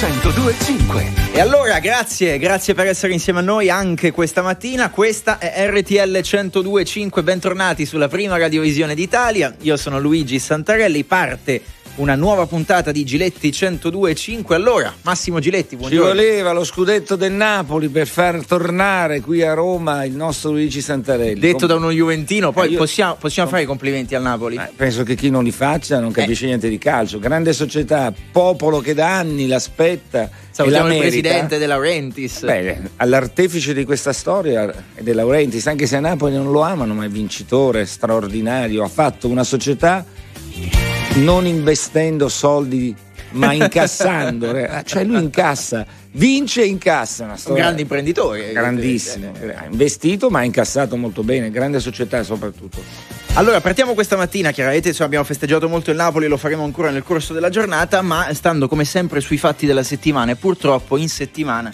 1025. E allora, grazie, grazie per essere insieme a noi anche questa mattina. Questa è RTL 1025. Bentornati sulla prima radiovisione d'Italia. Io sono Luigi Santarelli. Parte una nuova puntata di Giletti 102.5. Allora, Massimo Giletti, buongiorno. Ci voleva lo scudetto del Napoli per far tornare qui a Roma il nostro Luigi Santarelli. Detto Com- da uno Juventino, poi eh, io... possiamo, possiamo fare i complimenti al Napoli. Eh, penso che chi non li faccia non capisce eh. niente di calcio. Grande società, popolo che da anni l'aspetta. Salutiamo il presidente De Laurentiis. Beh, all'artefice di questa storia è De Laurentiis, anche se a Napoli non lo amano, ma è vincitore, straordinario. Ha fatto una società non investendo soldi ma incassando, eh, cioè lui incassa, vince e incassa. Una storia. Un grande imprenditore. Grandissimo, ha investito ma ha incassato molto bene, grande società soprattutto. Allora, partiamo questa mattina, chiaramente insomma, abbiamo festeggiato molto il Napoli, lo faremo ancora nel corso della giornata, ma stando come sempre sui fatti della settimana e purtroppo in settimana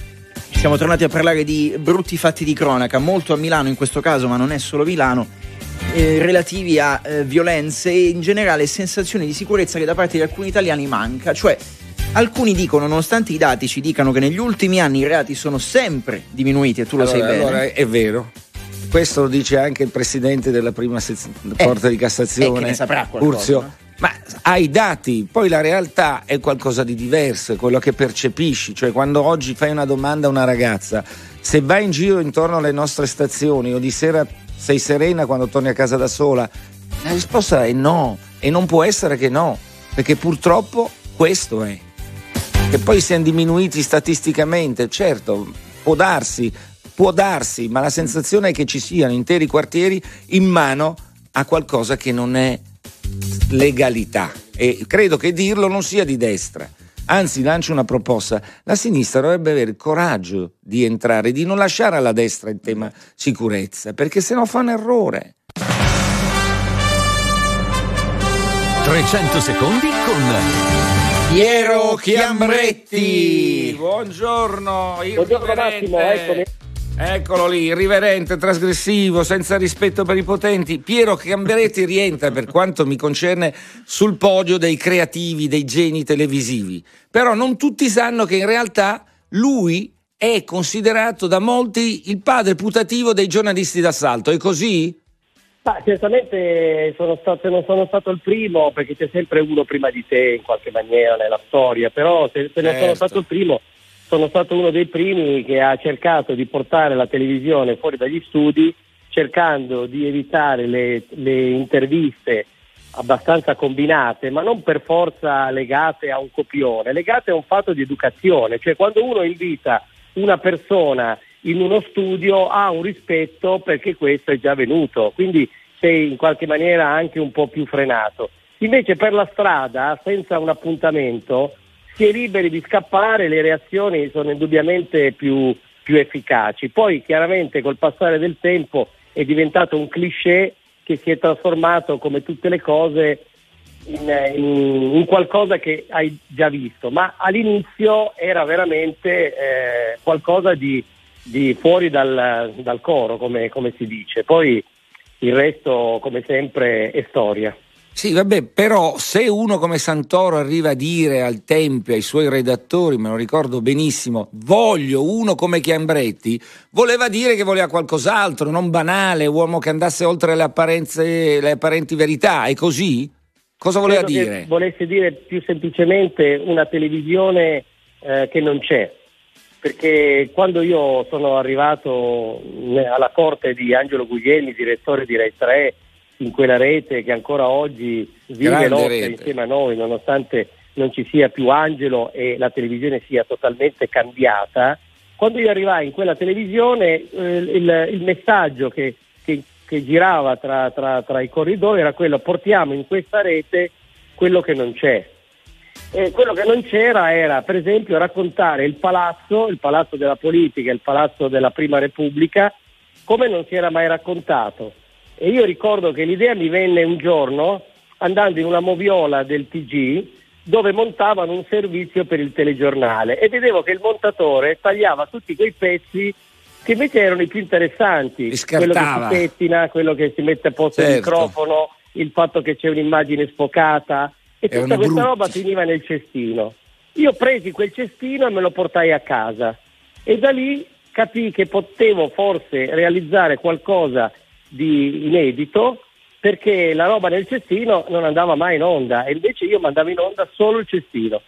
siamo tornati a parlare di brutti fatti di cronaca, molto a Milano in questo caso, ma non è solo Milano eh, relativi a eh, violenze e in generale sensazioni di sicurezza che da parte di alcuni italiani manca, cioè alcuni dicono, nonostante i dati ci dicano che negli ultimi anni i reati sono sempre diminuiti e tu lo allora, sai bene. Allora è vero. Questo lo dice anche il presidente della prima sez- Corte eh, di Cassazione, eh, Curzio. No? Ma hai dati, poi la realtà è qualcosa di diverso, è quello che percepisci, cioè quando oggi fai una domanda a una ragazza, se vai in giro intorno alle nostre stazioni o di sera sei serena quando torni a casa da sola? La risposta è no, e non può essere che no, perché purtroppo questo è. Che poi siano diminuiti statisticamente, certo, può darsi, può darsi, ma la sensazione è che ci siano interi quartieri in mano a qualcosa che non è legalità. E credo che dirlo non sia di destra. Anzi, lancio una proposta. La sinistra dovrebbe avere il coraggio di entrare, di non lasciare alla destra il tema sicurezza, perché se no fa un errore. 300 secondi con Piero Chiambretti. Buongiorno, Buongiorno Massimo, eccomi. Eccolo lì, irriverente, trasgressivo, senza rispetto per i potenti. Piero Gamberetti rientra, per quanto mi concerne, sul podio dei creativi, dei geni televisivi. Però non tutti sanno che in realtà lui è considerato da molti il padre putativo dei giornalisti d'assalto. È così? Ma certamente sono stato, non sono stato il primo, perché c'è sempre uno prima di te in qualche maniera nella storia, però se, se non certo. sono stato il primo sono stato uno dei primi che ha cercato di portare la televisione fuori dagli studi, cercando di evitare le, le interviste abbastanza combinate, ma non per forza legate a un copione, legate a un fatto di educazione, cioè quando uno invita una persona in uno studio ha un rispetto perché questo è già avvenuto, quindi sei in qualche maniera anche un po' più frenato. Invece per la strada, senza un appuntamento, si è liberi di scappare, le reazioni sono indubbiamente più, più efficaci. Poi chiaramente col passare del tempo è diventato un cliché che si è trasformato come tutte le cose in, in, in, qualcosa che hai già visto, ma all'inizio era veramente eh, qualcosa di, di, fuori dal, dal coro, come, come si dice. Poi il resto, come sempre, è storia. Sì, vabbè, però se uno come Santoro arriva a dire al Tempio, ai suoi redattori, me lo ricordo benissimo, voglio uno come Chiambretti, voleva dire che voleva qualcos'altro, non banale, uomo che andasse oltre le, apparenze, le apparenti verità, è così? Cosa voleva Credo dire? Volesse dire più semplicemente una televisione eh, che non c'è, perché quando io sono arrivato alla corte di Angelo Guglielmi, direttore di Rai 3, in quella rete che ancora oggi vive lotta insieme a noi, nonostante non ci sia più Angelo e la televisione sia totalmente cambiata. Quando io arrivai in quella televisione eh, il, il, messaggio che, che, che girava tra, tra, tra, i corridoi era quello portiamo in questa rete quello che non c'è. E quello che non c'era era per esempio raccontare il palazzo, il palazzo della politica, il palazzo della Prima Repubblica, come non si era mai raccontato e io ricordo che l'idea mi venne un giorno andando in una moviola del TG dove montavano un servizio per il telegiornale e vedevo che il montatore tagliava tutti quei pezzi che invece erano i più interessanti, quello che si pettina, quello che si mette a posto certo. il microfono, il fatto che c'è un'immagine sfocata e tutta questa brutto. roba finiva nel cestino. Io presi quel cestino e me lo portai a casa e da lì capii che potevo forse realizzare qualcosa di inedito perché la roba nel cestino non andava mai in onda e invece io mandavo in onda solo il cestino.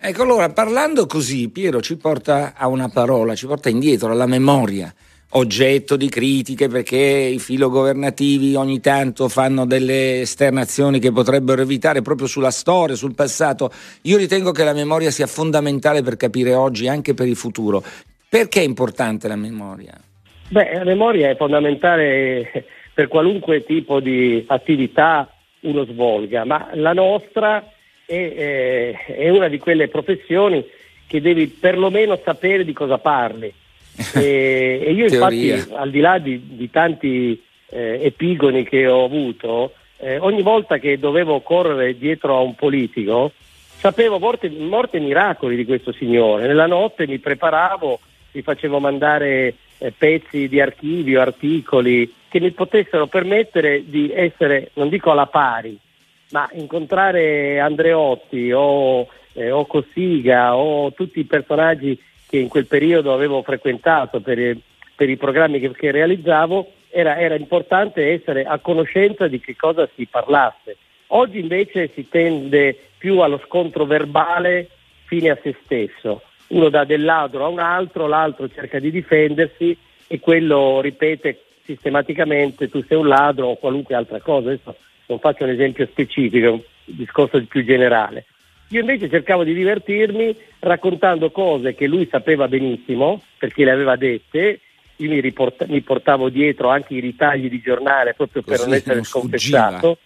Ecco, allora parlando così, Piero ci porta a una parola, ci porta indietro alla memoria, oggetto di critiche perché i filogovernativi ogni tanto fanno delle esternazioni che potrebbero evitare proprio sulla storia, sul passato. Io ritengo che la memoria sia fondamentale per capire oggi, anche per il futuro. Perché è importante la memoria? Beh, la memoria è fondamentale per qualunque tipo di attività uno svolga, ma la nostra è, eh, è una di quelle professioni che devi perlomeno sapere di cosa parli. e, e, io infatti, al di là di, di tanti eh, epigoni che ho avuto, eh, ogni volta che dovevo correre dietro a un politico, sapevo morte, morte miracoli di questo signore. Nella notte mi preparavo mi facevo mandare eh, pezzi di archivio, articoli che mi potessero permettere di essere, non dico alla pari, ma incontrare Andreotti o, eh, o Cossiga o tutti i personaggi che in quel periodo avevo frequentato per, per i programmi che, che realizzavo, era, era, importante essere a conoscenza di che cosa si parlasse. Oggi invece si tende più allo scontro verbale fine a se stesso uno dà del ladro a un altro, l'altro cerca di difendersi e quello ripete sistematicamente tu sei un ladro o qualunque altra cosa. Adesso non faccio un esempio specifico, è un discorso più generale. Io invece cercavo di divertirmi raccontando cose che lui sapeva benissimo, perché le aveva dette, io mi, riport- mi portavo dietro anche i ritagli di giornale proprio per Così non essere sconfessato,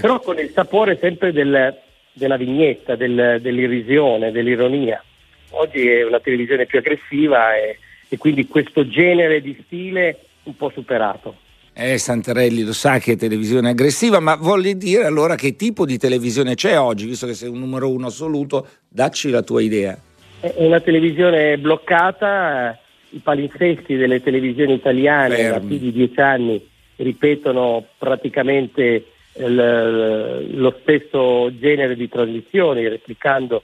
però con il sapore sempre del, della vignetta, del, dell'irrisione, dell'ironia oggi è una televisione più aggressiva e, e quindi questo genere di stile un po' superato. Eh, Santarelli lo sa che è televisione aggressiva, ma voglio dire allora che tipo di televisione c'è oggi, visto che sei un numero uno assoluto, dacci la tua idea. È una televisione bloccata, i palinsesti delle televisioni italiane Fermi. da più di dieci anni ripetono praticamente il, lo stesso genere di trasmissioni, replicando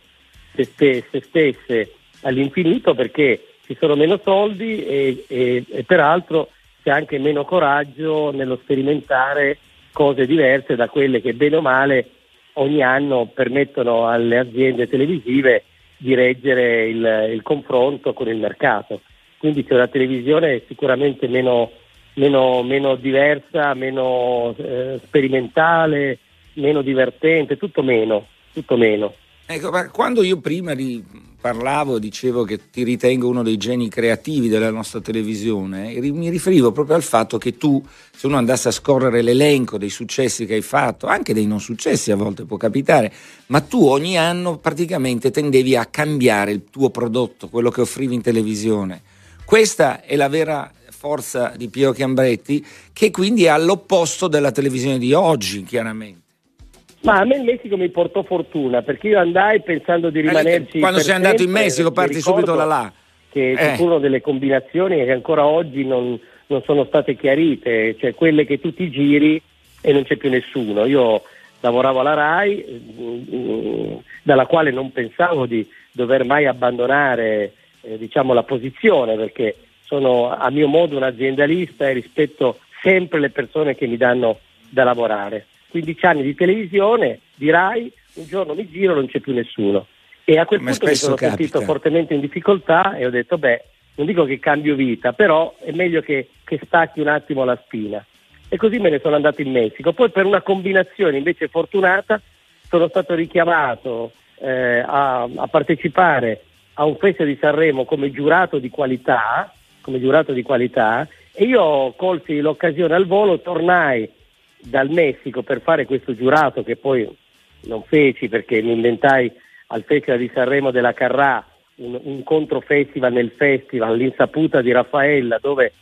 se, ste, se stesse all'infinito perché ci sono meno soldi e, e, e peraltro c'è anche meno coraggio nello sperimentare cose diverse da quelle che bene o male ogni anno permettono alle aziende televisive di reggere il, il confronto con il mercato. Quindi c'è una televisione sicuramente meno, meno, meno diversa, meno eh, sperimentale, meno divertente, tutto meno, tutto meno. Ecco, ma quando io prima ri- parlavo, dicevo che ti ritengo uno dei geni creativi della nostra televisione, mi riferivo proprio al fatto che tu, se uno andasse a scorrere l'elenco dei successi che hai fatto, anche dei non successi a volte può capitare, ma tu ogni anno praticamente tendevi a cambiare il tuo prodotto, quello che offrivi in televisione. Questa è la vera forza di Piero Chiambretti, che quindi è all'opposto della televisione di oggi, chiaramente. Ma a me il Messico mi portò fortuna perché io andai pensando di rimanerci. Quando sei andato in Messico parti subito da là. Che eh. ci furono delle combinazioni che ancora oggi non, non, sono state chiarite, cioè quelle che tu ti giri e non c'è più nessuno. Io lavoravo alla RAI, mm, dalla quale non pensavo di dover mai abbandonare eh, diciamo, la posizione perché sono a mio modo un aziendalista e rispetto sempre le persone che mi danno da lavorare. 15 anni di televisione, di RAI, un giorno mi giro non c'è più nessuno. E a quel Come punto mi sono capita. sentito fortemente in difficoltà e ho detto, beh, non dico che cambio vita, però è meglio che, che stacchi un attimo la spina. E così me ne sono andato in Messico. Poi per una combinazione invece fortunata sono stato richiamato eh, a, a, partecipare a un festival di Sanremo come giurato di qualità, come giurato di qualità e io colsi l'occasione al volo, tornai dal Messico per fare questo giurato che poi non feci perché mi inventai al Festival di Sanremo della Carrà un, un controfestival nel festival, l'insaputa di Raffaella dove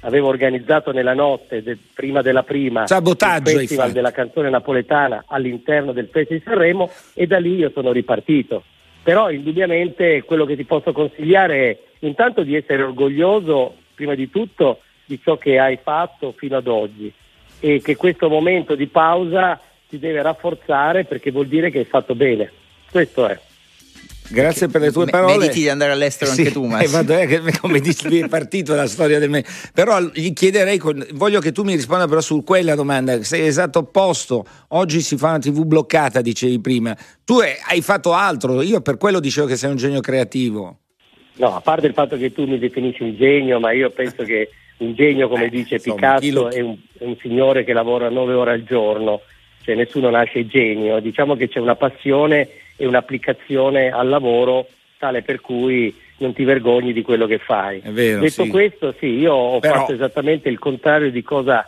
avevo organizzato nella notte de, prima della prima Sabotaggio il festival della canzone napoletana all'interno del Festival di Sanremo e da lì io sono ripartito. Però indubbiamente quello che ti posso consigliare è intanto di essere orgoglioso prima di tutto di ciò che hai fatto fino ad oggi e che questo momento di pausa ti deve rafforzare perché vuol dire che hai fatto bene. Questo è. Grazie per le tue parole. Mediti di andare all'estero sì, anche tu, ma. Eh, vado, eh, come dici, è partito la storia del me. Però gli chiederei, voglio che tu mi risponda però su quella domanda. Sei esatto opposto. Oggi si fa una TV bloccata, dicevi prima. Tu hai fatto altro. Io per quello dicevo che sei un genio creativo. No, a parte il fatto che tu mi definisci un genio, ma io penso che un genio, come eh, dice insomma, Picasso, lo... è, un, è un signore che lavora nove ore al giorno. Cioè nessuno nasce genio. Diciamo che c'è una passione e un'applicazione al lavoro tale per cui non ti vergogni di quello che fai. Vero, Detto sì. questo, sì, io ho Però... fatto esattamente il contrario di cosa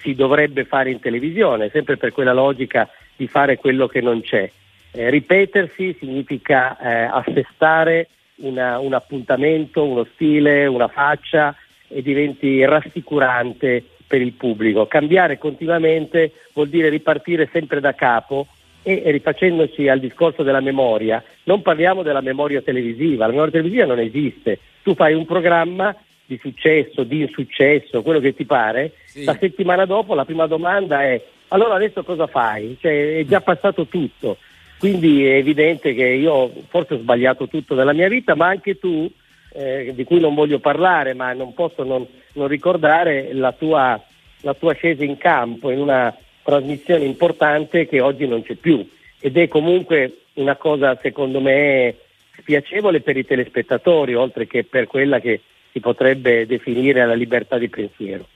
si dovrebbe fare in televisione, sempre per quella logica di fare quello che non c'è. Eh, ripetersi significa eh, assestare una, un appuntamento, uno stile, una faccia e diventi rassicurante per il pubblico. Cambiare continuamente vuol dire ripartire sempre da capo e rifacendoci al discorso della memoria, non parliamo della memoria televisiva, la memoria televisiva non esiste, tu fai un programma di successo, di insuccesso, quello che ti pare, sì. la settimana dopo la prima domanda è allora adesso cosa fai? Cioè, è già passato tutto, quindi è evidente che io forse ho sbagliato tutto nella mia vita, ma anche tu, eh, di cui non voglio parlare, ma non posso non, non ricordare la tua, la tua scesa in campo in una trasmissione importante che oggi non c'è più ed è comunque una cosa secondo me spiacevole per i telespettatori oltre che per quella che si potrebbe definire la libertà di pensiero.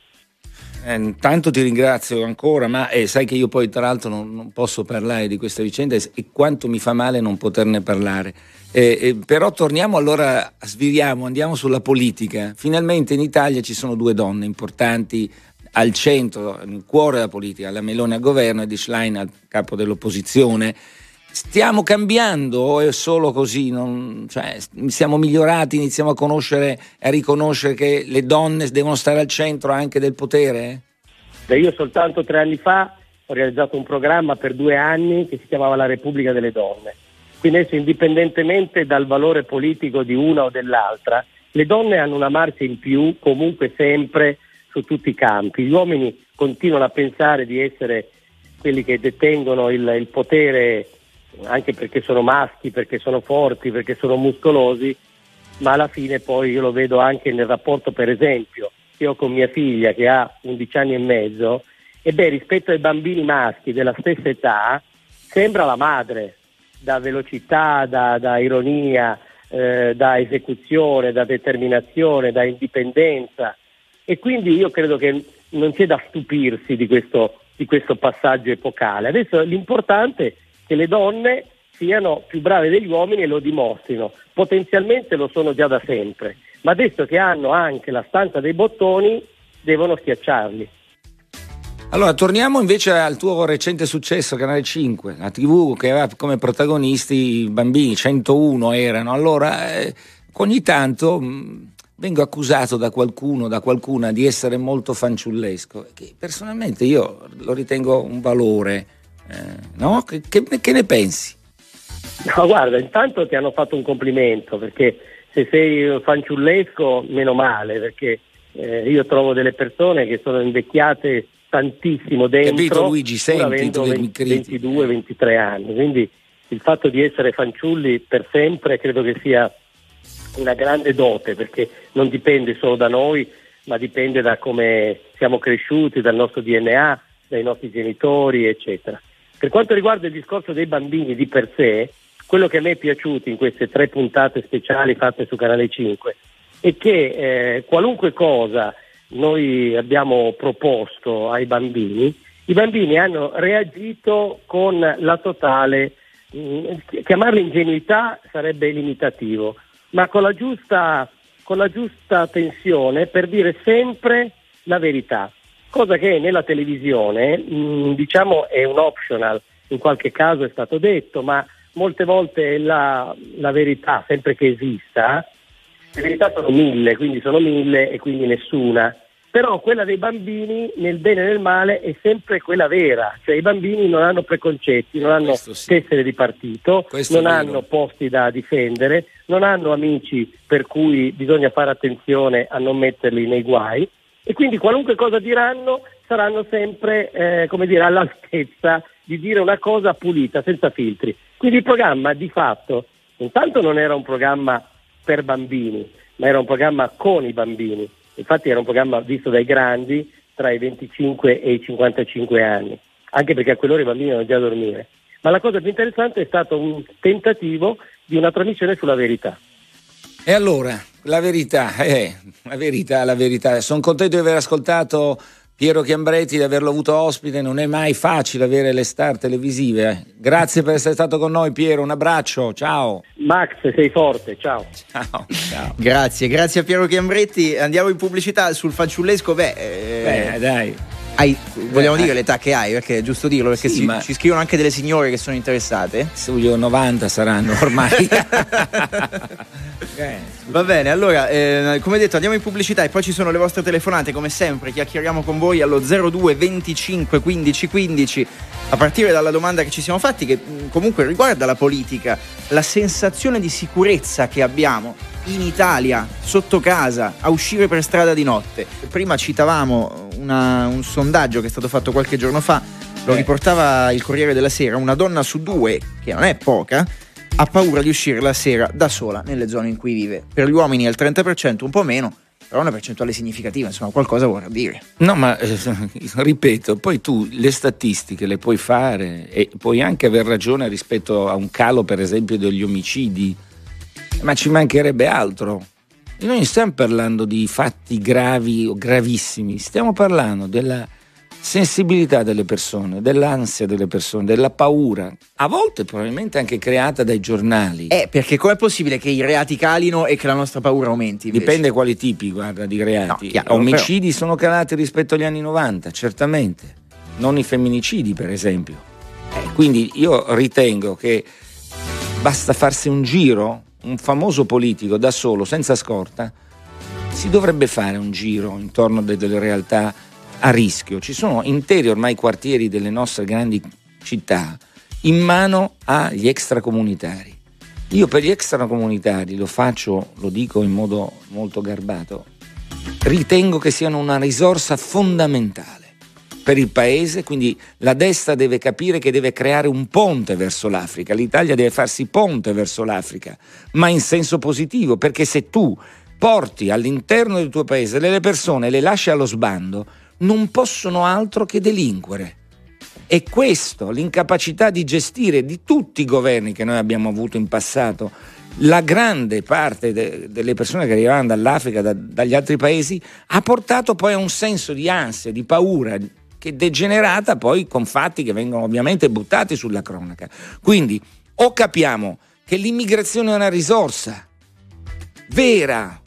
Eh, tanto ti ringrazio ancora, ma eh, sai che io poi tra l'altro non, non, posso parlare di questa vicenda e, e quanto mi fa male non poterne parlare. Eh, eh, però torniamo allora, sviriamo, andiamo sulla politica. Finalmente in Italia ci sono due donne importanti al centro, nel cuore della politica, la Meloni al governo e di Schlein al capo dell'opposizione. Stiamo cambiando o è solo così? Non, cioè, siamo migliorati, iniziamo a conoscere e a riconoscere che le donne devono stare al centro anche del potere? Beh, io soltanto tre anni fa ho realizzato un programma per due anni che si chiamava La Repubblica delle Donne. Quindi adesso indipendentemente dal valore politico di una o dell'altra, le donne hanno una marcia in più comunque sempre su tutti i campi. Gli uomini continuano a pensare di essere quelli che detengono il, il potere anche perché sono maschi, perché sono forti, perché sono muscolosi, ma alla fine poi io lo vedo anche nel rapporto per esempio che ho con mia figlia che ha 11 anni e mezzo e beh rispetto ai bambini maschi della stessa età sembra la madre da velocità, da, da ironia, eh, da esecuzione, da determinazione, da indipendenza e quindi io credo che non c'è da stupirsi di questo, di questo passaggio epocale. Adesso l'importante è che le donne siano più brave degli uomini e lo dimostrino. Potenzialmente lo sono già da sempre, ma adesso che hanno anche la stanza dei bottoni devono schiacciarli. Allora, torniamo invece al tuo recente successo, Canale 5, la TV che aveva come protagonisti i bambini, 101 erano. Allora, eh, ogni tanto mh, vengo accusato da qualcuno, da qualcuna di essere molto fanciullesco, che personalmente io lo ritengo un valore, eh, no? Che, che, che, ne pensi? No, guarda, intanto ti hanno fatto un complimento, perché se sei fanciullesco, meno male, perché eh, io trovo delle persone che sono invecchiate tantissimo dentro, Capito, Luigi, senti, avendo 20, 22-23 anni, quindi il fatto di essere fanciulli per sempre credo che sia una grande dote perché non dipende solo da noi, ma dipende da come siamo cresciuti, dal nostro DNA, dai nostri genitori, eccetera. Per quanto riguarda il discorso dei bambini di per sé, quello che a me è piaciuto in queste tre puntate speciali fatte su Canale 5 è che eh, qualunque cosa noi abbiamo proposto ai bambini, i bambini hanno reagito con la totale, mh, mm, chiamarla ingenuità sarebbe limitativo, ma con la giusta, con la giusta tensione per dire sempre la verità, cosa che nella televisione mh, mm, diciamo è un optional, in qualche caso è stato detto, ma molte volte la, la verità, sempre che esista, le verità sono mille, quindi sono mille e quindi nessuna però quella dei bambini nel bene e nel male è sempre quella vera, cioè i bambini non hanno preconcetti, non hanno sì. tessere di partito, Questo non hanno posti da difendere, non hanno amici per cui bisogna fare attenzione a non metterli nei guai e quindi qualunque cosa diranno saranno sempre eh, come dire, all'altezza di dire una cosa pulita, senza filtri. Quindi il programma di fatto Intanto non era un programma per bambini, ma era un programma con i bambini. Infatti era un programma visto dai grandi tra i 25 e i 55 anni, anche perché a quell'ora i bambini erano già a dormire. Ma la cosa più interessante è stato un tentativo di una trasmissione sulla verità. E allora, la verità, eh, la verità, la verità. Sono contento di aver ascoltato Piero Chiambretti, di averlo avuto ospite. Non è mai facile avere le star televisive. Eh. Grazie per essere stato con noi, Piero. Un abbraccio, ciao. Max, sei forte, ciao. Ciao, ciao. Grazie, grazie a Piero Chiambretti. Andiamo in pubblicità sul fanciullesco. Beh, eh, Beh dai. Hai, vogliamo dire l'età che hai, perché è giusto dirlo, perché Sì, si- ci scrivono anche delle signore che sono interessate. Sugli 90 saranno ormai. Eh, Va bene, allora, eh, come detto, andiamo in pubblicità e poi ci sono le vostre telefonate, come sempre, chiacchieriamo con voi allo 02 25 15 15, a partire dalla domanda che ci siamo fatti, che mh, comunque riguarda la politica, la sensazione di sicurezza che abbiamo in Italia, sotto casa, a uscire per strada di notte. Prima citavamo una- un sondaggio che è stato fatto qualche giorno fa, lo Eh. riportava il Corriere della Sera, una donna su due, che non è poca, ha paura di uscire la sera da sola nelle zone in cui vive. Per gli uomini è il 30%, un po' meno, però una percentuale significativa, insomma, qualcosa vorrà dire. No, ma eh, ripeto, poi tu le statistiche le puoi fare e puoi anche aver ragione rispetto a un calo, per esempio, degli omicidi, ma ci mancherebbe altro. E Noi non stiamo parlando di fatti gravi o gravissimi, stiamo parlando della sensibilità delle persone, dell'ansia delle persone, della paura, a volte probabilmente anche creata dai giornali. Eh, perché com'è possibile che i reati calino e che la nostra paura aumenti? invece? Dipende quali tipi, guarda, di reati. No, chiaro, Omicidi sono calati rispetto agli anni 90, certamente. Non i femminicidi, per esempio. Eh, quindi io ritengo che basta farsi un giro, un famoso politico da solo, senza scorta, si dovrebbe fare un giro intorno a delle realtà a rischio. Ci sono interi ormai quartieri delle nostre grandi città in mano agli extracomunitari. Io per gli extracomunitari lo faccio, lo dico in modo molto garbato, ritengo che siano una risorsa fondamentale per il paese, quindi la destra deve capire che deve creare un ponte verso l'Africa, l'Italia deve farsi ponte verso l'Africa, ma in senso positivo, perché se tu porti all'interno del tuo paese delle persone e le lasci allo sbando, non possono altro che delinquere. E questo, l'incapacità di gestire di tutti i governi che noi abbiamo avuto in passato, la grande parte de- delle persone che arrivavano dall'Africa, da- dagli altri paesi, ha portato poi a un senso di ansia, di paura, che è degenerata poi con fatti che vengono ovviamente buttati sulla cronaca. Quindi o capiamo che l'immigrazione è una risorsa vera,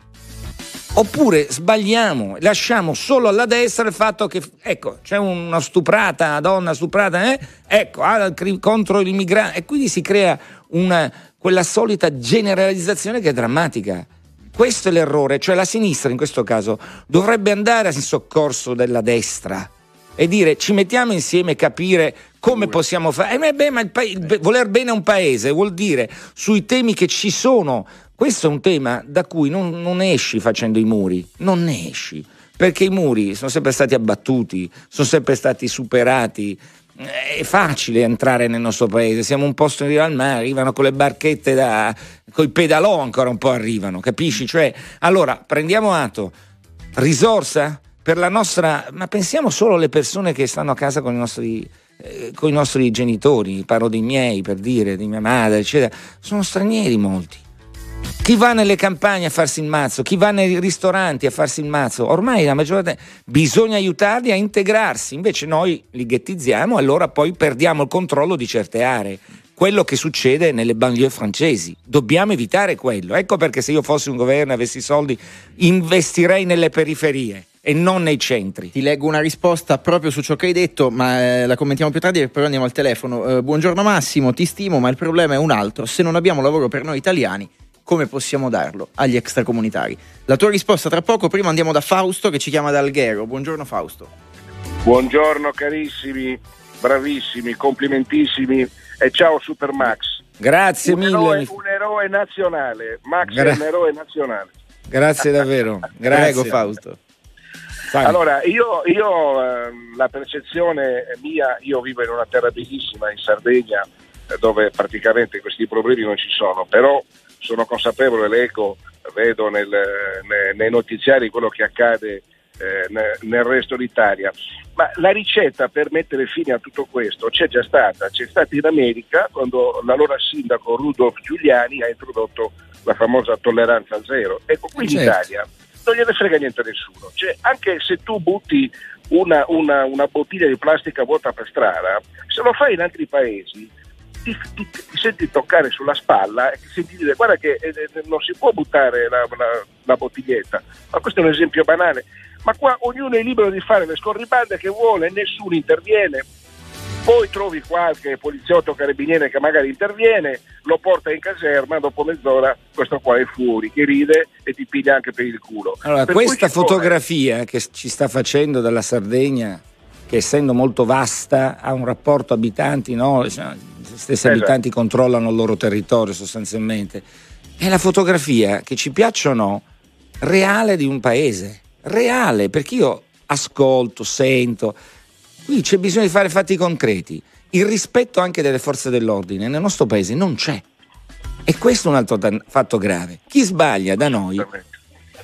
Oppure sbagliamo, lasciamo solo alla destra il fatto che, ecco, c'è una stuprata, una donna stuprata, eh? ecco, ah, contro l'immigrato, e quindi si crea una, quella solita generalizzazione che è drammatica. Questo è l'errore, cioè la sinistra in questo caso dovrebbe andare in soccorso della destra e dire ci mettiamo insieme e capire come possiamo fare. Eh, beh, ma il pa- il- voler bene a un paese vuol dire sui temi che ci sono. Questo è un tema da cui non, non esci facendo i muri, non ne esci, perché i muri sono sempre stati abbattuti, sono sempre stati superati. È facile entrare nel nostro paese, siamo un posto in riva al mare, arrivano con le barchette da. coi pedalò ancora un po' arrivano, capisci? Cioè, allora prendiamo atto, risorsa per la nostra. ma pensiamo solo alle persone che stanno a casa con i nostri. eh, con i nostri genitori, parlo dei miei per dire, di mia madre, eccetera, sono stranieri molti. Chi va nelle campagne a farsi il mazzo, chi va nei ristoranti a farsi il mazzo, ormai la maggior parte bisogna aiutarli a integrarsi, invece noi li ghettizziamo e allora poi perdiamo il controllo di certe aree. Quello che succede nelle banlieue francesi. Dobbiamo evitare quello. Ecco perché se io fossi un governo e avessi soldi, investirei nelle periferie e non nei centri. Ti leggo una risposta proprio su ciò che hai detto, ma eh, la commentiamo più tardi, però andiamo al telefono. Eh, buongiorno Massimo, ti stimo, ma il problema è un altro. Se non abbiamo lavoro per noi italiani, come possiamo darlo agli extracomunitari? La tua risposta tra poco, prima andiamo da Fausto che ci chiama da Alghero. Buongiorno Fausto. Buongiorno carissimi, bravissimi, complimentissimi e ciao Super Max. Grazie un mille. Eroe, un eroe nazionale, Max Gra- è un eroe nazionale. Grazie davvero. Grazie. Prego Fausto. Vai. Allora, io, io, ehm, la percezione mia, io vivo in una terra bellissima in Sardegna, eh, dove praticamente questi problemi non ci sono, però sono consapevole, leggo, vedo nel, nei, nei notiziari quello che accade eh, nel resto d'Italia. Ma la ricetta per mettere fine a tutto questo c'è già stata, c'è stata in America quando l'allora sindaco Rudolf Giuliani ha introdotto la famosa tolleranza zero. Ecco, qui in certo. Italia non gliene frega niente a nessuno. Cioè, anche se tu butti una, una, una, bottiglia di plastica vuota per strada, se lo fai in altri paesi ti, ti, ti, senti toccare sulla spalla e ti senti dire guarda che eh, eh, non si può buttare la, la, la bottiglietta. Ma questo è un esempio banale ma qua ognuno è libero di fare le scorribande che vuole, nessuno interviene. Poi trovi qualche poliziotto carabiniere che magari interviene, lo porta in caserma, dopo mezz'ora questo qua è fuori, che ride e ti piglia anche per il culo. Allora, per questa fotografia vuole... che ci sta facendo dalla Sardegna, che essendo molto vasta ha un rapporto abitanti, no? gli stessi esatto. abitanti controllano il loro territorio sostanzialmente, è la fotografia che ci piaccia o no, reale di un paese reale, perché io ascolto, sento, qui c'è bisogno di fare fatti concreti. Il rispetto anche delle forze dell'ordine nel nostro paese non c'è. E questo è un altro fatto grave. Chi sbaglia da noi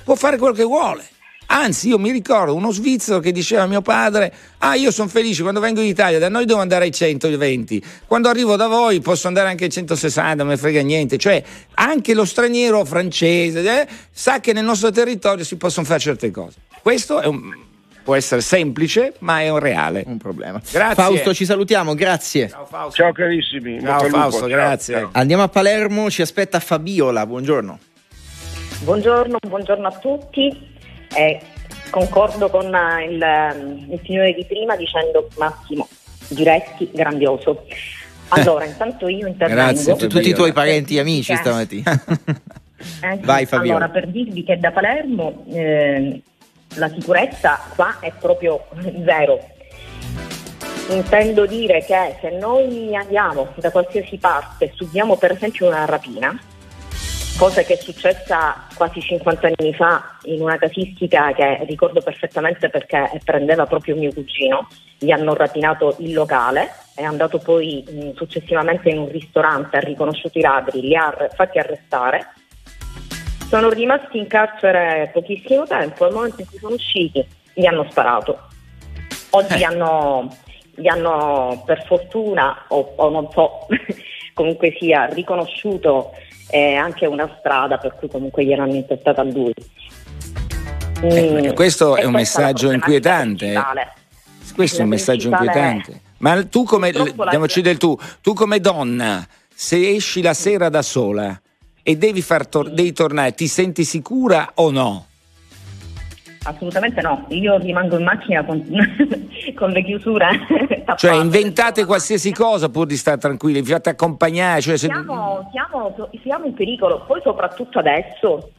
può fare quello che vuole. Anzi, io mi ricordo uno svizzero che diceva a mio padre: Ah, io sono felice quando vengo in Italia, da noi devo andare ai 120. Quando arrivo da voi posso andare anche ai 160, non mi frega niente. Cioè, anche lo straniero francese eh, sa che nel nostro territorio si possono fare certe cose. Questo un, può essere semplice, ma è un reale. Un problema. Grazie. Fausto, ci salutiamo, grazie. Ciao, Fausto. Ciao carissimi. Ciao Fausto, grazie. Ciao. Andiamo a Palermo, ci aspetta Fabiola, buongiorno. Buongiorno, buongiorno a tutti. Eh, concordo con eh, il, il, signore di prima dicendo Massimo Giretti, grandioso. Allora, intanto io intervengo. Grazie a tutti i tuoi parenti e amici stamattina. Eh, Vai Fabio. Allora, per dirvi che da Palermo eh, la sicurezza qua è proprio zero. Intendo dire che se noi andiamo da qualsiasi parte e subiamo per esempio una rapina, cosa che è successa quasi 50 anni fa in una casistica che ricordo perfettamente perché prendeva proprio mio cugino, gli hanno rapinato il locale, è andato poi successivamente in un ristorante, ha riconosciuto i ladri, li ha fatti arrestare, sono rimasti in carcere pochissimo tempo, al momento in cui sono usciti gli hanno sparato. Oggi eh. hanno, gli hanno per fortuna o, o non so comunque sia riconosciuto è anche una strada per cui comunque gliel'hanno intestata a lui. Eh, mm. questo è un messaggio inquietante. Eh. Questo è un messaggio inquietante. Ma tu come, diamoci del tu, tu come donna, se esci la sera da sola e devi, far tor- devi tornare, ti senti sicura o no? Assolutamente no, io rimango in macchina con, con le chiusure. cioè inventate qualsiasi cosa pur di stare tranquilli, vi fate accompagnare. Cioè se... siamo, siamo, siamo, in pericolo, poi soprattutto adesso.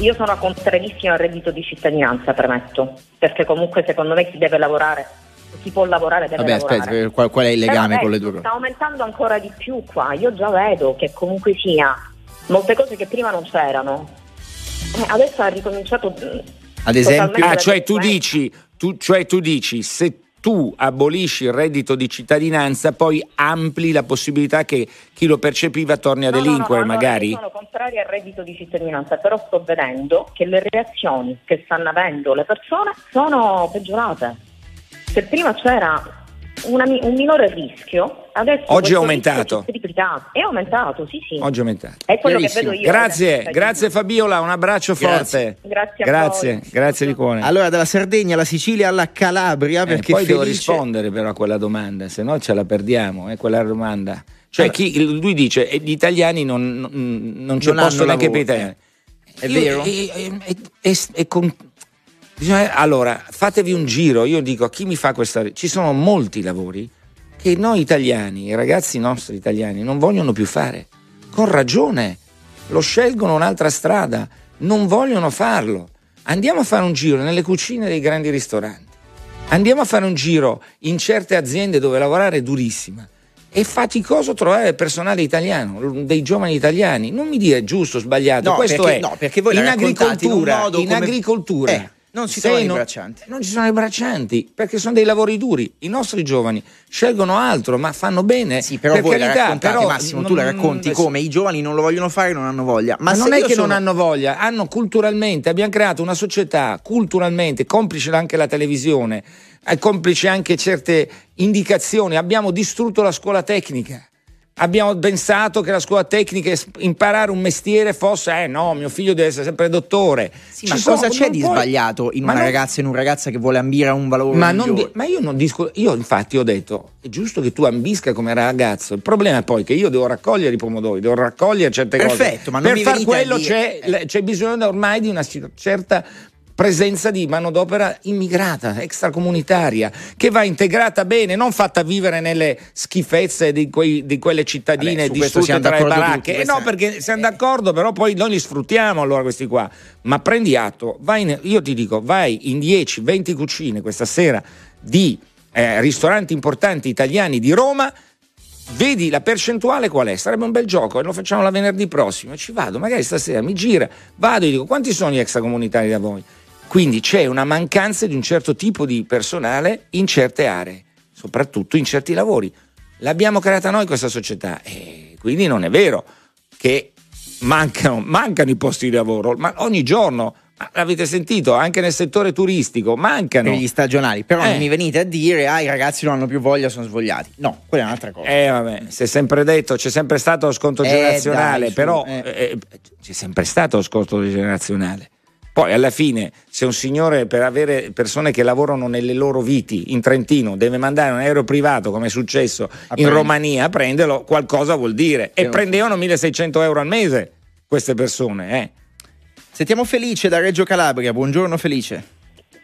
Io sono contrarissima al reddito di cittadinanza, premetto, perché comunque secondo me si deve lavorare, si può lavorare, deve Vabbè, lavorare. aspetta, qual, qual è il legame Però con le due cose? Sta aumentando ancora di più qua, io già vedo che comunque sia molte cose che prima non c'erano. Eh, adesso ha ricominciato ad esempio... Ah, cioè tu dici, tu, cioè tu dici, se tu abolisci il reddito di cittadinanza, poi ampli la possibilità che chi lo percepiva torni a no, delinquere, no, no, magari? io sono contraria al reddito di cittadinanza, però sto vedendo che le reazioni che stanno avendo le persone sono peggiorate. Se prima c'era una, un minore rischio. Adesso Oggi è aumentato. È aumentato, sì, sì. Oggi è aumentato. È quello che vedo io. Grazie, grazie Fabiola, un abbraccio grazie. forte. Grazie, grazie, grazie di cuore. Allora, dalla Sardegna alla Sicilia alla Calabria, eh, perché poi felice... devo rispondere però a quella domanda, se no ce la perdiamo, è eh, quella domanda. Cioè, chi, lui dice, eh, gli italiani non, non, non c'è non posto neanche per italiani. È io, vero? È, è, è, con, Bisogna, allora, fatevi un giro, io dico a chi mi fa questa... Ci sono molti lavori che noi italiani, i ragazzi nostri italiani, non vogliono più fare. Con ragione, lo scelgono un'altra strada, non vogliono farlo. Andiamo a fare un giro nelle cucine dei grandi ristoranti. Andiamo a fare un giro in certe aziende dove lavorare è durissima. È faticoso trovare personale italiano, dei giovani italiani. Non mi dire giusto o sbagliato, no, questo perché, è no, perché voi in agricoltura, in, in agricoltura. Eh Non si trovano i braccianti. Non ci sono i braccianti perché sono dei lavori duri. I nostri giovani scelgono altro, ma fanno bene. Sì, però per voi carità, però Massimo, non- tu la racconti non- come i giovani non lo vogliono fare, non hanno voglia. Ma, Ma, non è che sono- non hanno voglia, hanno culturalmente, abbiamo creato una società culturalmente, complice anche la televisione, complice anche certe indicazioni, abbiamo distrutto la scuola tecnica. Abbiamo pensato che la scuola tecnica imparare un mestiere fosse, eh no, mio figlio deve essere sempre dottore. Sì, ma sono- cosa c'è di puoi- sbagliato in Ma una non- ragazza e in un ragazza che vuole ambire a un valore ma, di- ma io non disco, io infatti ho detto, è giusto che tu ambisca come ragazzo, il problema è poi che io devo raccogliere i pomodori, devo raccogliere certe cose. Perfetto, ma non per far quello c'è, c'è bisogno ormai di una certa presenza di manodopera immigrata, extracomunitaria, che va integrata bene, non fatta vivere nelle schifezze di, quei- di quelle cittadine Vabbè, distrutte tra le baracche. tutti, Eh no, perché siamo d'accordo, però poi noi li sfruttiamo allora questi qua. Ma prendi atto, vai in- io ti dico, vai in 10-20 cucine questa sera di eh, ristoranti importanti italiani di Roma, vedi la percentuale qual è? Sarebbe un bel gioco e lo facciamo la venerdì prossimo. Ci vado, magari stasera mi gira, vado e dico quanti sono gli extracomunitari da voi? Quindi c'è una mancanza di un certo tipo di personale in certe aree, soprattutto in certi lavori. L'abbiamo creata noi questa società e quindi non è vero che mancano, mancano i posti di lavoro, ma ogni giorno, l'avete sentito, anche nel settore turistico, mancano. per gli stagionali, però Eh. non mi venite a dire ah i ragazzi non hanno più voglia, sono svogliati. No, quella è un'altra cosa. Eh vabbè, si è sempre detto, c'è sempre stato lo sconto Eh, generazionale, dai, però eh. eh, c'è sempre stato lo sconto generazionale. Poi alla fine, se un signore per avere persone che lavorano nelle loro viti in Trentino deve mandare un aereo privato, come è successo in prendere. Romania, a prenderlo, qualcosa vuol dire. E non prendevano 1600 euro al mese queste persone, eh. Sentiamo Felice da Reggio Calabria. Buongiorno Felice.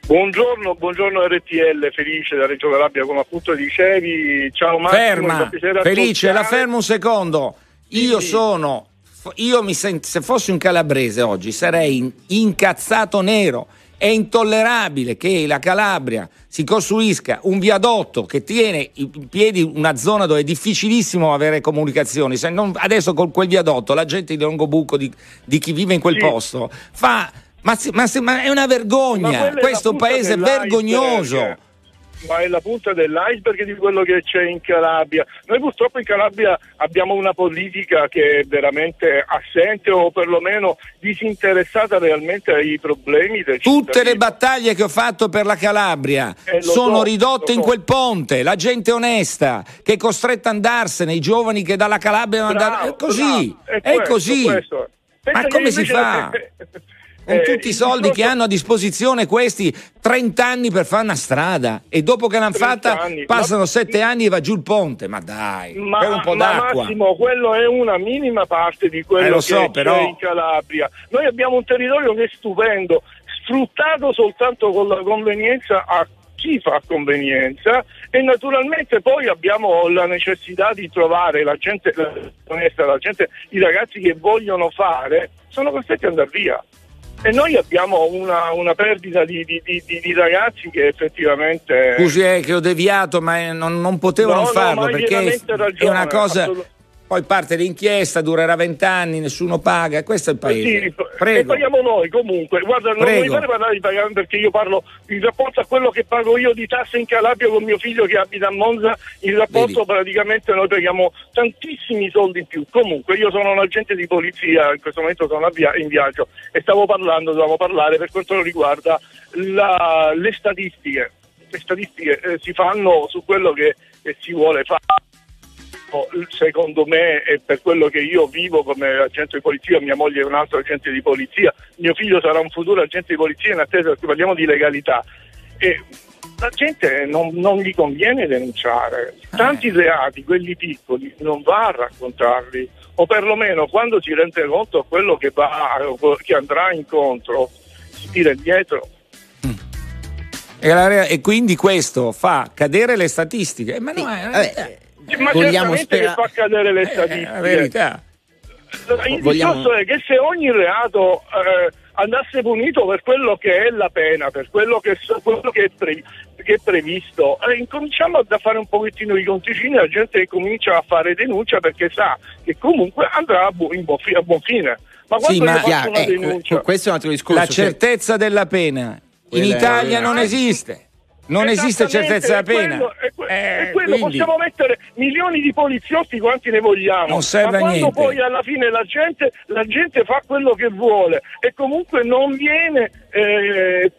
Buongiorno, buongiorno RTL, felice da Reggio Calabria, come appunto dicevi. Ciao Massimo, Ferma, Felice, la fermo un secondo. Io Sì. sono, io mi sento, se fossi un calabrese oggi sarei in- incazzato nero. È intollerabile che la Calabria si costruisca un viadotto che tiene in piedi una zona dove è difficilissimo avere comunicazioni. Se non- adesso con quel viadotto la gente di Longobucco, di, di chi vive in quel Sì. posto, fa. Ma, ma ma è una vergogna! quella è Questo punta paese vergognoso! Ma è la punta dell'iceberg di quello che c'è in Calabria. Noi purtroppo in Calabria abbiamo una politica che è veramente assente o perlomeno disinteressata realmente ai problemi del Tutte le cittadino. battaglie che ho fatto per la Calabria Eh, sono so, ridotte in so. quel ponte, la gente onesta che è costretta ad andarsene, i giovani che dalla Calabria devono andare. È Bravo, così, bravo. è questo, così. questo. Ma che come si fa? Con Eh, tutti i soldi che discorso- hanno a disposizione questi 30 anni per fare una strada e dopo che l'hanno 30 fatta anni. passano Ma- 7 anni e va giù il ponte. Ma dai, Ma, per un po' ma d'acqua. Massimo, quello è una minima parte di quello Eh, che so, c'è però- in Calabria. Noi abbiamo un territorio che è stupendo, sfruttato soltanto con la convenienza a chi fa convenienza e naturalmente poi abbiamo la necessità di trovare la gente onesta, la gente, i ragazzi che vogliono fare, sono costretti ad andare via. E noi abbiamo una, una perdita di, di- di- di- ragazzi che effettivamente... Scusi eh, che ho deviato, ma eh, non, non potevo No, non no, farlo hai perché è una cosa. Poi parte l'inchiesta, durerà vent'anni, nessuno paga. Questo è il paese. Sì, e Prego. paghiamo noi comunque. Guarda, non Prego. mi pare parlare di pagare perché io parlo in rapporto a quello che pago io di tasse in Calabria con mio figlio che abita a Monza, in rapporto Vedi. praticamente noi paghiamo tantissimi soldi in più. Comunque io sono un agente di polizia, in questo momento sono via- in viaggio e stavo parlando, dovevamo parlare per quanto riguarda la- le statistiche. Le statistiche eh, si fanno su quello che, che si vuole fare secondo me e per quello che io vivo come agente di polizia, mia moglie è un altro agente di polizia, mio figlio sarà un futuro agente di polizia in attesa perché parliamo di legalità. E la gente non, non gli conviene denunciare. Tanti reati, quelli piccoli, non va a raccontarli, o perlomeno quando si rende conto a quello che, va, che andrà incontro, si tira indietro. E, la- e quindi questo fa cadere le statistiche. Ma no, verità. eh, Ma vogliamo certamente che fa cadere le Eh, è statistiche. la verità. Il Vogliamo- discorso è che se ogni reato eh, andasse punito per quello che è la pena, per quello che, quello che, è, pre- che è previsto, eh, incominciamo a fare un pochettino i conticini, la gente comincia a fare denuncia perché sa che comunque andrà a, bu- fi- a buon fine. Ma quando Sì, ma- Chiaro, una ecco, denuncia... questo è un altro discorso. La cioè- certezza della pena In Italia non esiste. Non esiste certezza della pena. Quello, è, que- eh, è quello quindi... possiamo mettere milioni di poliziotti quanti ne vogliamo. Non serve ma quando niente. poi alla fine la gente, la gente, fa quello che vuole e comunque non viene eh,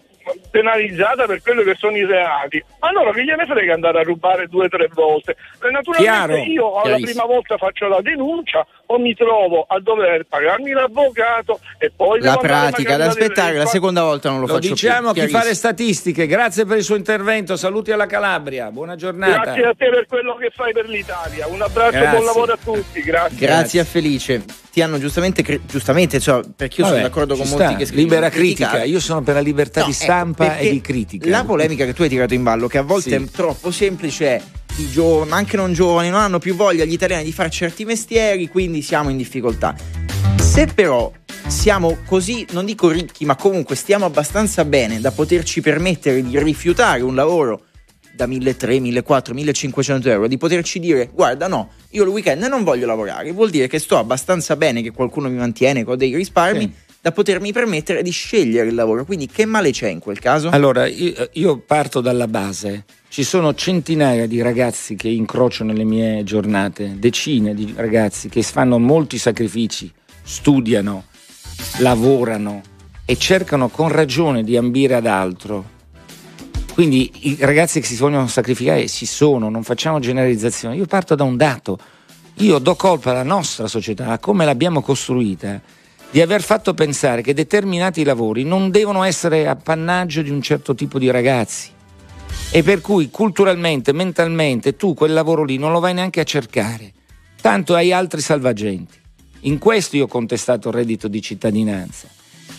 penalizzata per quello che sono i reati, allora che gliene frega andare a rubare due o tre volte? E naturalmente Chiaro, io la prima volta faccio la denuncia o mi trovo a dover pagarmi l'avvocato e poi la pratica da aspettare, la seconda volta non lo, lo faccio diciamo più. a chi fa le statistiche. Grazie per il suo intervento. Saluti alla Calabria. Buona giornata. Grazie a te per quello che fai per l'Italia. Un abbraccio e buon lavoro a tutti. Grazie. Grazie, Grazie. a Felice. Ti hanno giustamente, cre- giustamente, cioè, perché io Vabbè, sono d'accordo con molti sta. che scrivono. Libera criticare. critica. Io sono per la libertà No, di ecco, stampa perché e di critica. La polemica che tu hai tirato in ballo, che a volte Sì. è troppo semplice, è i giovani, anche non giovani, non hanno più voglia gli italiani di fare certi mestieri, quindi siamo in difficoltà. Se però siamo così, non dico ricchi, ma comunque stiamo abbastanza bene da poterci permettere di rifiutare un lavoro da 1.300, 1.400, 1.500 euro, di poterci dire guarda no, io il weekend non voglio lavorare, vuol dire che sto abbastanza bene, che qualcuno mi mantiene con dei risparmi, Sì. Da potermi permettere di scegliere il lavoro. Quindi che male c'è in quel caso? Allora, io, io parto dalla base. Ci sono centinaia di ragazzi che incrocio nelle mie giornate, decine di ragazzi che fanno molti sacrifici, studiano, lavorano e cercano con ragione di ambire ad altro. Quindi i ragazzi che si vogliono sacrificare ci sono, non facciamo generalizzazioni. Io parto da un dato. Io do colpa alla nostra società, a come l'abbiamo costruita, di aver fatto pensare che determinati lavori non devono essere appannaggio di un certo tipo di ragazzi. E per cui culturalmente, mentalmente, tu quel lavoro lì non lo vai neanche a cercare. Tanto hai altri salvagenti. In questo io ho contestato il reddito di cittadinanza.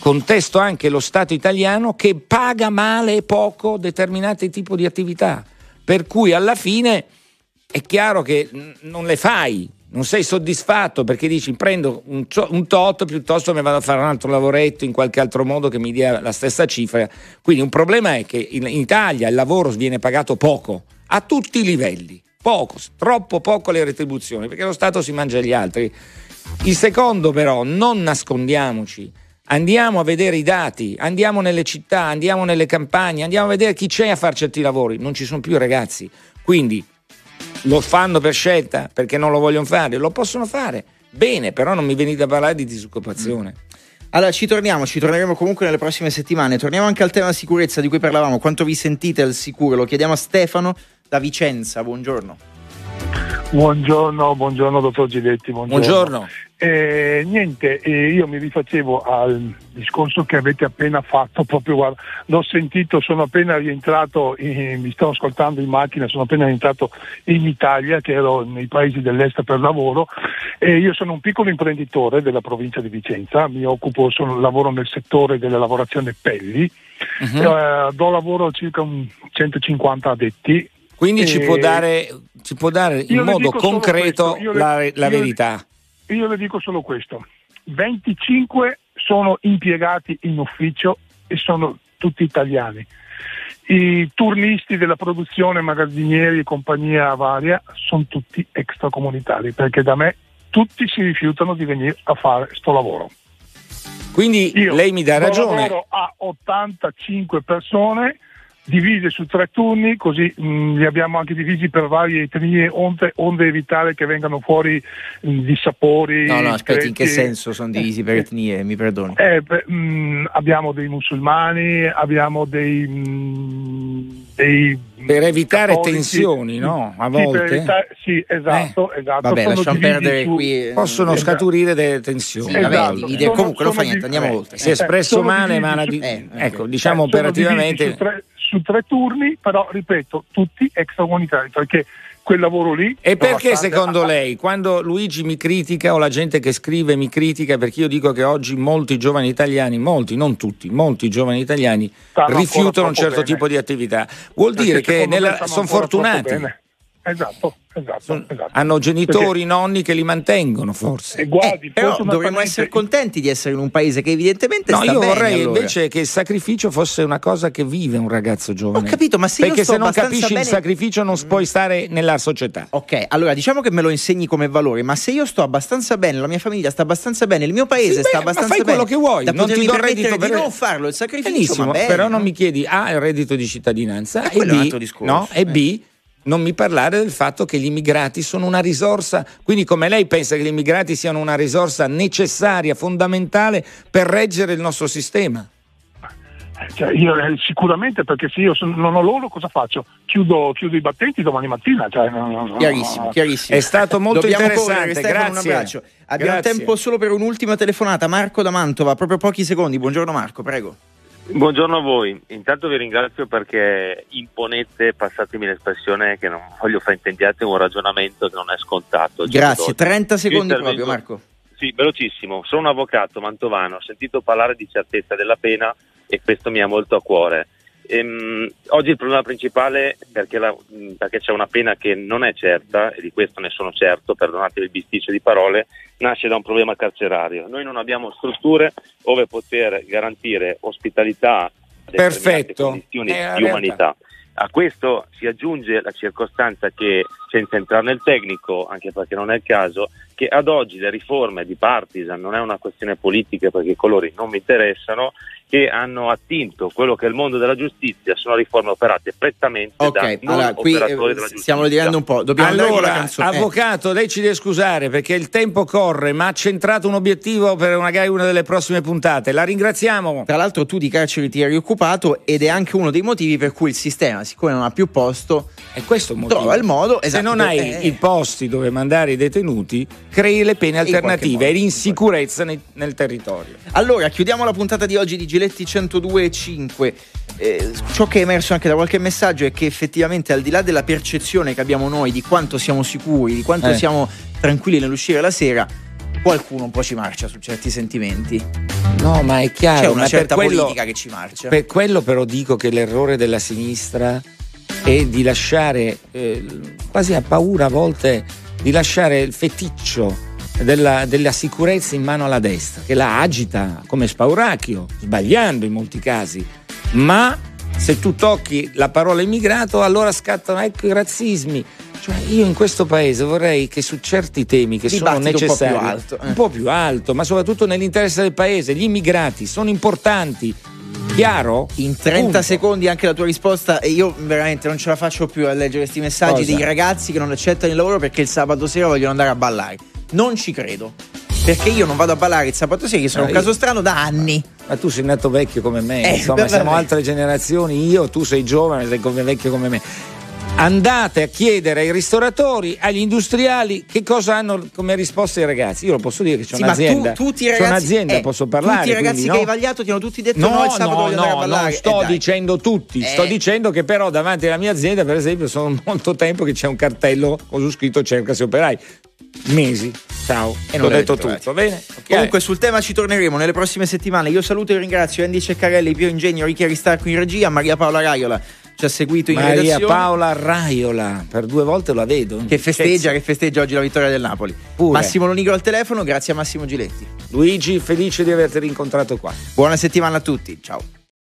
Contesto anche lo Stato italiano che paga male e poco determinati tipi di attività. Per cui alla fine è chiaro che non le fai, non sei soddisfatto perché dici prendo un, un tot piuttosto che vado a fare un altro lavoretto in qualche altro modo che mi dia la stessa cifra. Quindi un problema è che in, in Italia il lavoro viene pagato poco, a tutti i livelli, poco, troppo poco le retribuzioni, perché lo Stato si mangia gli altri. Il secondo però, non nascondiamoci, andiamo a vedere i dati, andiamo nelle città, andiamo nelle campagne, andiamo a vedere chi c'è a fare certi lavori, non ci sono più ragazzi. Quindi lo fanno per scelta perché non lo vogliono fare, lo possono fare. Bene, però non mi venite a parlare di disoccupazione. Allora ci torniamo, ci torneremo comunque nelle prossime settimane. Torniamo anche al tema sicurezza di cui parlavamo. Quanto vi sentite al sicuro? Lo chiediamo a Stefano da Vicenza. Buongiorno. Buongiorno, buongiorno dottor Giletti. Buongiorno. Buongiorno. Eh, niente, eh, io mi rifacevo al discorso che avete appena fatto, proprio guarda, l'ho sentito, sono appena rientrato, in- mi stavo ascoltando in macchina, sono appena rientrato in Italia, che ero nei paesi dell'est per lavoro, e io sono un piccolo imprenditore della provincia di Vicenza, mi occupo, sono- lavoro nel settore della lavorazione pelli, eh, do lavoro a circa un 150 addetti. Quindi ci Eh, può dare, ci può dare in io modo concreto io le- la, la io le- verità. Io le dico solo questo, 25 sono impiegati in ufficio e sono tutti italiani. I turnisti della produzione, magazzinieri e compagnia varia sono tutti extracomunitari perché da me tutti si rifiutano di venire a fare sto lavoro. Quindi Io lei mi dà ragione. lavoro a 85 persone divise su tre turni, così mh, li abbiamo anche divisi per varie etnie, onde, onde evitare che vengano fuori mh, dissapori. No, no, aspetti, in che senso sono divisi per etnie? Mi perdoni. Eh, beh, mh, abbiamo dei musulmani, abbiamo dei, mh, dei Per evitare cattolici. tensioni, no? A Sì, volte evitare- sì, esatto, esatto. Vabbè, Sono lasciamo perdere su- qui. eh, possono Esatto. scaturire delle tensioni. Sì, vabbè, Esatto. divide- Sono- comunque non fa niente, di- andiamo eh, oltre. Si è eh, espresso male, ma di- eh, ecco, diciamo Eh, operativamente. Su tre, turni, però ripeto, tutti extracomunitari, perché quel lavoro lì... E perché secondo lei, quando Luigi mi critica o la gente che scrive mi critica, perché io dico che oggi molti giovani italiani, molti, non tutti, molti giovani italiani Stanno rifiutano un certo bene. tipo di attività, vuol Perché dire che nella- sono fortunati. Esatto, esatto, esatto. Hanno genitori, nonni che li mantengono forse. E guardi, Eh, però dovremmo essere contenti di essere in un paese che evidentemente No, sta io bene, vorrei allora. invece che il sacrificio fosse una cosa che vive un ragazzo giovane. Ho capito, ma se io Perché sto se non abbastanza capisci il bene- sacrificio non puoi stare nella società. Ok, allora diciamo che me lo insegni come valore, ma se io sto abbastanza bene, la mia famiglia sta abbastanza bene, il mio paese Sì, beh, sta ma abbastanza fai bene, quello che vuoi, da non ti do il reddito di per- non farlo, il sacrificio Benissimo, va bene, però no? non mi chiedi A il reddito di cittadinanza Eh, e B, no? e eh. B non mi parlare del fatto che gli immigrati sono una risorsa, quindi come lei pensa che gli immigrati siano una risorsa necessaria, fondamentale per reggere il nostro sistema? Cioè, io, eh, sicuramente perché se io non ho loro cosa faccio? Chiudo, chiudo i battenti domani mattina. Cioè, no, no, no, Chiarissimo, chiarissimo. È stato molto Dobbiamo interessante, correre, un grazie. abbraccio. Abbiamo Grazie. tempo solo per un'ultima telefonata. Marco da Mantova, proprio pochi secondi. Buongiorno Marco, prego. Buongiorno a voi, intanto vi ringrazio perché imponete, passatemi l'espressione che non voglio fraintendiate, un ragionamento che non è scontato. giorno Grazie, d'oggi. 30 Io secondi proprio Marco. Sì, velocissimo, sono un avvocato mantovano, ho sentito parlare di certezza della pena e questo mi ha molto a cuore. Ehm, oggi il problema principale perché, la- perché c'è una pena che non è certa, e di questo ne sono certo, perdonate il bisticcio di parole, nasce da un problema carcerario. Noi non abbiamo strutture dove poter garantire ospitalità Perfetto. condizioni È la di realtà. umanità. A questo si aggiunge la circostanza che, senza entrare nel tecnico, anche perché non è il caso, che ad oggi le riforme di partisan non è una questione politica perché i colori non mi interessano, che hanno attinto quello che è il mondo della giustizia, sono riforme operate prettamente da Ok, non allora qui operatori eh, della giustizia. stiamo litigando un po'. Dobbiamo Allora. Eh, avvocato, lei ci deve scusare perché il tempo corre, ma ha centrato un obiettivo per magari una delle prossime puntate. La ringraziamo. Tra l'altro tu di carceri ti eri occupato ed è anche uno dei motivi per cui il sistema, siccome non ha più posto, E questo è il motivo. trova il modo. Esatto, non hai eh, i posti dove mandare i detenuti, crei le pene alternative e in l'insicurezza nel, nel territorio. Allora, chiudiamo la puntata di oggi di Giletti 102.5. Eh, ciò che è emerso anche da qualche messaggio è che effettivamente al di là della percezione che abbiamo noi di quanto siamo sicuri, di quanto Eh. siamo tranquilli nell'uscire la sera, qualcuno un po' ci marcia su certi sentimenti. No, ma è chiaro. C'è una certa quello- politica che ci marcia. Per quello però dico che l'errore della sinistra è di lasciare, eh, quasi a paura a volte, di lasciare il feticcio della, della sicurezza in mano alla destra, che la agita come spauracchio, sbagliando in molti casi, ma se tu tocchi la parola immigrato allora scattano ecco i razzismi. Cioè io in questo paese vorrei che su certi temi che sono Dibattito un po' più necessari, alto, eh. un po' più alto, ma soprattutto nell'interesse del paese, gli immigrati sono importanti. Chiaro? In 30 Punto. secondi anche la tua risposta e io veramente non ce la faccio più a leggere questi messaggi Cosa? dei ragazzi che non accettano il lavoro perché il sabato sera vogliono andare a ballare. Non ci credo. Perché io non vado a ballare il sabato sera, che sono Ah, un io- caso strano da anni. Ma tu sei nato vecchio come me, Eh, insomma, siamo altre generazioni. Io, tu sei giovane, sei come vecchio come me. Andate a chiedere ai ristoratori, agli industriali che cosa hanno come risposta ai ragazzi. Io lo posso dire che c'è Sì, ma tu- un'azienda. tutti i c'è ragazzi, un'azienda, eh, posso parlare. Tutti i ragazzi quindi, che hai no? vagliato ti hanno tutti detto No, no, il sabato no, a no, ballare. non sto Eh, dicendo tutti, sto Eh. dicendo che però davanti alla mia azienda, per esempio, sono molto tempo che c'è un cartello con su scritto cercasi operai. Mesi. Ciao. E Ho non li detto avete tutto, bene? Ok. Comunque sul tema ci torneremo nelle prossime settimane. Io saluto e ringrazio Andy Ceccarelli, Pio Ingegno, Ricchi Aristarco in regia, Maria Paola Raiola ci ha seguito in Maria redazione. Paola Raiola, per due volte la vedo. Che festeggia, che festeggia oggi la vittoria del Napoli. Pure. Massimo Lonigro al telefono, grazie a Massimo Giletti. Luigi, felice di averti rincontrato qua. Buona settimana a tutti, ciao.